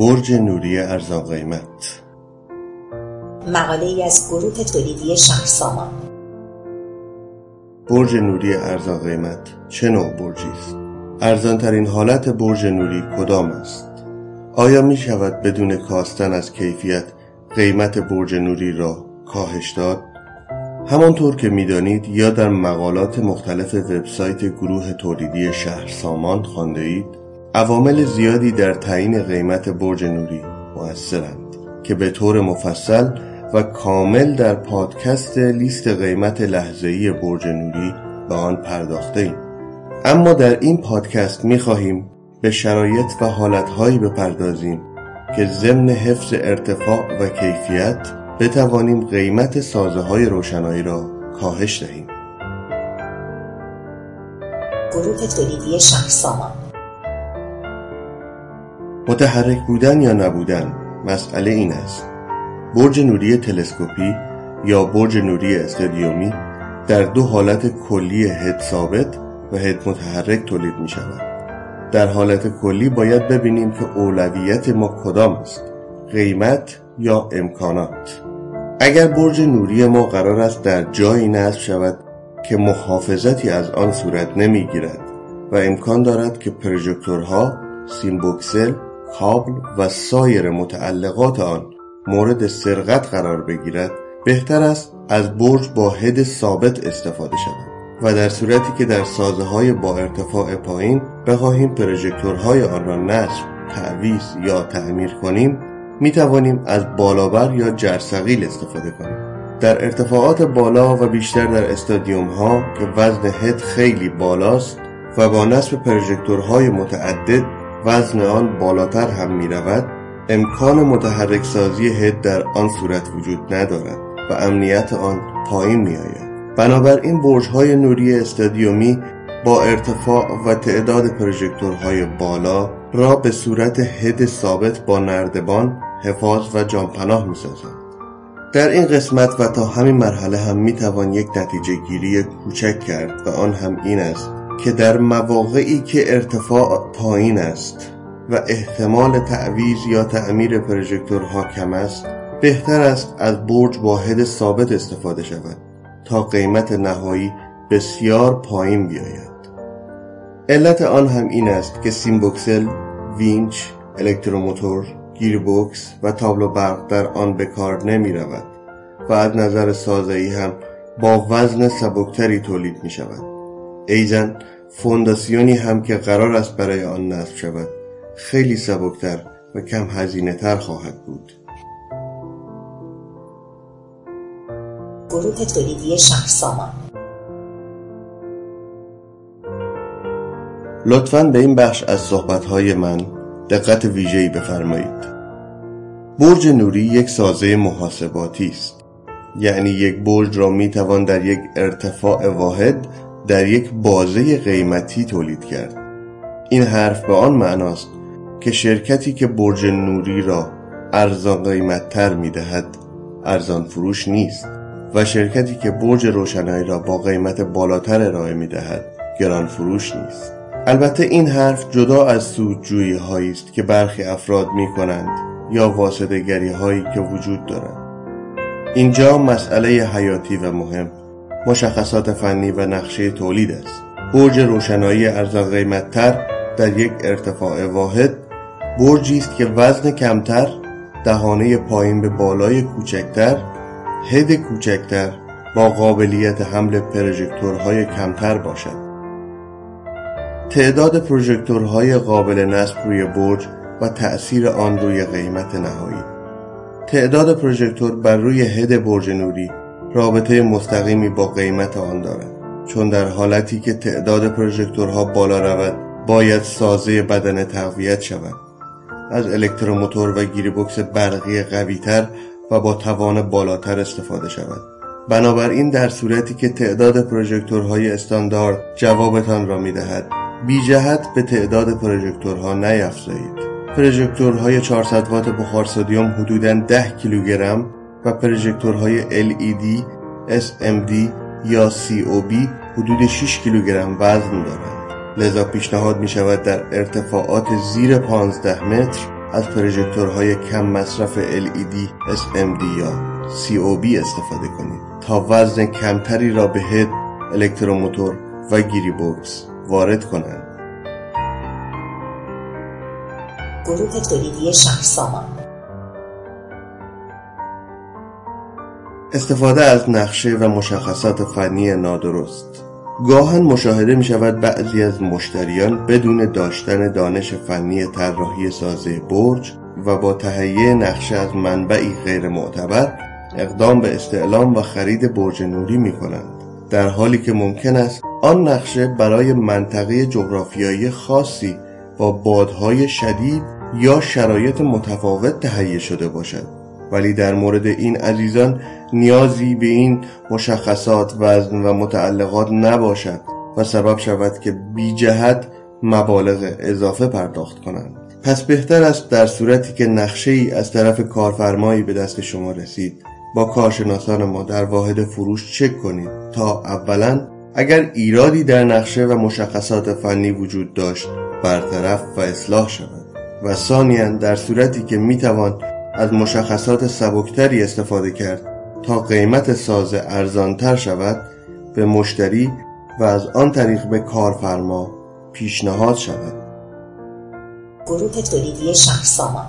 برج نوری ارزان قیمت مقاله ای از گروه تولیدی شهرسامان. برج نوری ارزان قیمت چه نوع برجی است؟ ارزان ترین حالت برج نوری کدام است؟ آیا می شود بدون کاستن از کیفیت قیمت برج نوری را کاهش داد؟ همانطور که می‌دانید یا در مقالات مختلف وبسایت گروه تولیدی شهر سامان خانده اید عوامل زیادی در تعیین قیمت برج نوری موثرند که به طور مفصل و کامل در پادکست لیست قیمت لحظه‌ای برج نوری به آن پرداخته ایم. اما در این پادکست می خواهیم به شرایط و حالتهایی بپردازیم که ضمن حفظ ارتفاع و کیفیت بتوانیم قیمت سازه های روشنایی را کاهش دهیم. گروه تولیدی شهرسامان متحرک بودن یا نبودن مسئله این است. برج نوری تلسکوپی یا برج نوری استادیومی در دو حالت کلی هد ثابت و هد متحرک تولید می شود در حالت کلی باید ببینیم که اولویت ما کدام است قیمت یا امکانات. اگر برج نوری ما قرار است در جایی نصب شود که محافظتی از آن صورت نمی گیرد و امکان دارد که پروژکتورها، سیمبوکسل، کابل و سایر متعلقات آن مورد سرقت قرار بگیرد بهتر است از برج با هد ثابت استفاده شود و در صورتی که در سازه های با ارتفاع پایین بخواهیم پروژکتورهای آن را نصب تعویض یا تعمیر کنیم می توانیم از بالابر یا جرثقیل استفاده کنیم. در ارتفاعات بالا و بیشتر در استادیوم ها که وزن هد خیلی بالاست و با نصب پروژکتورهای متعدد وزن آن بالاتر هم می رود امکان متحرک سازی هد در آن صورت وجود ندارد و امنیت آن پایین می آید بنابراین برج های نوری استادیومی با ارتفاع و تعداد پروژکتورهای بالا را به صورت هد ثابت با نردبان حفاظ و جانپناه می سازند. در این قسمت و تا همین مرحله هم می توان یک نتیجه گیری کوچک کرد و آن هم این است که در مواقعی که ارتفاع پایین است و احتمال تعویض یا تعمیر پروژکتورها کم است بهتر است از برج واحد ثابت استفاده شود تا قیمت نهایی بسیار پایین بیاید. علت آن هم این است که سیمبوکسل، وینچ، الکتروموتور، گیربوکس و تابلو برق در آن به کار نمی رود و از نظر سازهی هم با وزن سبکتری تولید می شود. ایزن فونداسیونی هم که قرار است برای آن نصب شود خیلی سبکتر و کم هزینه تر خواهد بود. گروه تولیدی شهرسامان. لطفا به این بخش از صحبتهای من دقت ویژه‌ای بفرمایید. برج نوری یک سازه محاسباتی است. یعنی یک برج را می توان در یک ارتفاع واحد در یک بازه قیمتی تولید کرد. این حرف به آن معناست که شرکتی که برج نوری را ارزان قیمت تر می دهد ارزان فروش نیست و شرکتی که برج روشنایی را با قیمت بالاتر ارائه می دهد گران فروش نیست. البته این حرف جدا از سودجویی هایی است که برخی افراد می کنند یا واسطه گری هایی که وجود دارند اینجا مسئله حیاتی و مهم. مشخصات فنی و نقشه تولید است. برج روشنایی ارزان قیمتتر در یک ارتفاع واحد برجی است که وزن کمتر دهانه پایین به بالای کوچکتر هد کوچکتر با قابلیت حمل پروژکتورهای کمتر باشد. تعداد پروژکتورهای قابل نصب روی برج و تأثیر آن روی قیمت نهایی. تعداد پروژکتور بر روی هد برج نوری رابطه مستقیمی با قیمت آن دارد. چون در حالتی که تعداد پروژکتورها بالا رود باید سازه بدن تقویت شود. از الکتروموتور و گیریبکس برقی قویتر و با توان بالاتر استفاده شود. بنابراین در صورتی که تعداد پروژکتورهای استاندارد جوابتان را می‌دهد بی جهت به تعداد پروژکتورها نیافزایید. پروژکتورهای 400 وات بخار سدیم حدوداً 10 کیلوگرم و پروژکتورهای LED, SMD یا COB حدود 6 کیلوگرم وزن دارند لذا پیشنهاد می شود در ارتفاعات زیر 15 متر از پروژکتورهای کم مصرف LED SMD یا COB استفاده کنید تا وزن کمتری را به هد، الکتروموتور و گیری بوکس وارد کنند. گروه تولیدی شهرسامان استفاده از نقشه و مشخصات فنی نادرست. گاهن مشاهده می شود بعضی از مشتریان بدون داشتن دانش فنی طراحی سازه برج و با تهیه نقشه از منبعی غیر معتبر اقدام به استعلام و خرید برج نوری می کنند در حالی که ممکن است آن نقشه برای منطقه جغرافیایی خاصی با بادهای شدید یا شرایط متفاوت تهیه شده باشد. ولی در مورد این عزیزان نیازی به این مشخصات وزن و متعلقات نباشد و سبب شود که بی جهت مبالغ اضافه پرداخت کنند. پس بهتر است در صورتی که نقشه ای از طرف کارفرمایی به دست شما رسید. با کارشناسان ما در واحد فروش چک کنید تا اولا اگر ایرادی در نقشه و مشخصات فنی وجود داشت برطرف و اصلاح شود و ثانیا در صورتی که می‌توان از مشخصات سبکتری استفاده کرد تا قیمت ساز ارزانتر شود به مشتری و از آن طریق به کارفرما پیشنهاد شود. گروه تولیدی شهرسامان